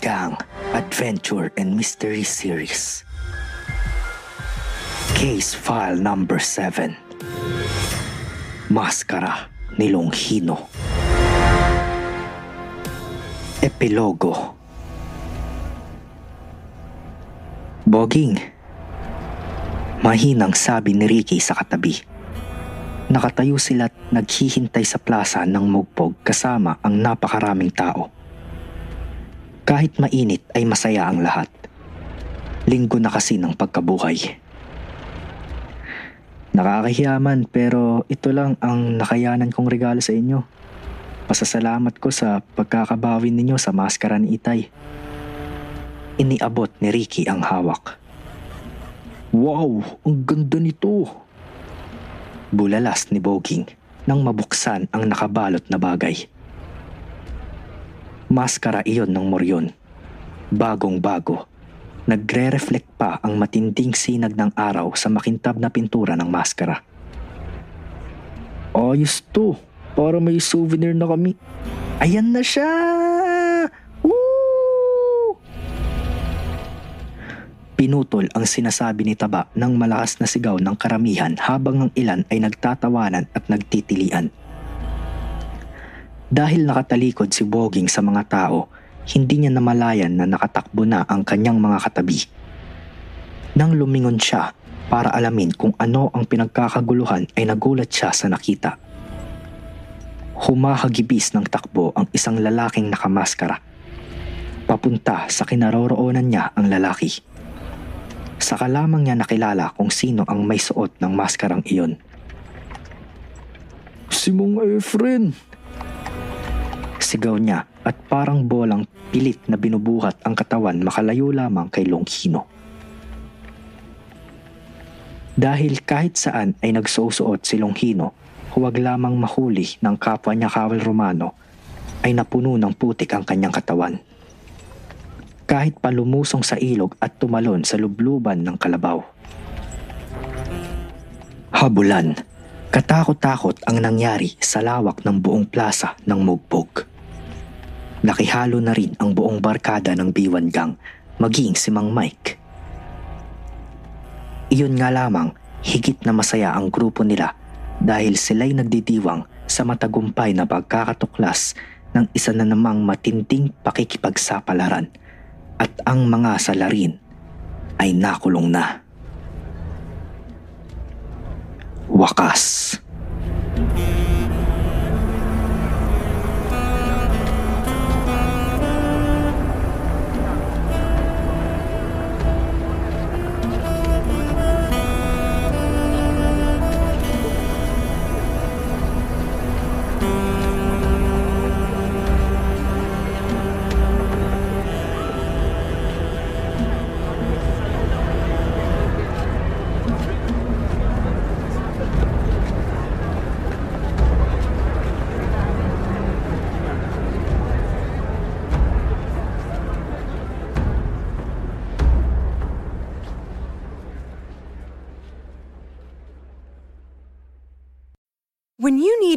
Gang Adventure and Mystery Series. Case File Number 7 Maskara ni Longhino Epilogo Boging Mahinang sabi ni Ricky sa katabi. Nakatayo sila't naghihintay sa plaza ng mugpog kasama ang napakaraming tao. Kahit mainit ay masaya ang lahat. Linggo na kasi ng pagkabuhay. Nakakahiyaman pero ito lang ang nakayanan kong regalo sa inyo. Pasasalamat ko sa pagkakabawi ninyo sa maskara ni Itay. Iniabot ni Ricky ang hawak. Wow, ang ganda nito! Bulalas ni Boging nang mabuksan ang nakabalot na bagay. Maskara iyon ng moryon. Bagong bago. Nagre-reflect pa ang matinding sinag ng araw sa makintab na pintura ng maskara. Ayos to. Para may souvenir na kami. Ayan na siya! Woo! Pinutol ang sinasabi ni Taba ng malakas na sigaw ng karamihan habang ang ilan ay nagtatawanan at nagtitilian. Dahil nakatalikod si Boging sa mga tao, hindi niya namalayan na nakatakbo na ang kanyang mga katabi. Nang lumingon siya para alamin kung ano ang pinagkakaguluhan ay nagulat siya sa nakita. Humahagibis ng takbo ang isang lalaking nakamaskara. Papunta sa kinaroroonan niya ang lalaki. Saka lamang niya nakilala kung sino ang may suot ng maskarang iyon. Si Mong Efren! Sigaw niya at parang bolang pilit na binubuhat ang katawan makalayo lamang kay Longhino. Dahil kahit saan ay nagsusuot si Longhino, huwag lamang mahuli ng kapwa niya Kawal Romano, ay napuno ng putik ang kanyang katawan. Kahit palumusong sa ilog at tumalon sa lubluban ng kalabaw. Habulan, katakot-takot ang nangyari sa lawak ng buong plaza ng Mugbog. Nakihalo na rin ang buong barkada ng B1 Gang, maging si Mang Mike. Iyon nga lamang, higit na masaya ang grupo nila dahil sila'y nagdidiwang sa matagumpay na pagkakatuklas ng isa na namang matinding pakikipagsapalaran at ang mga salarin ay nakulong na. Wakas. When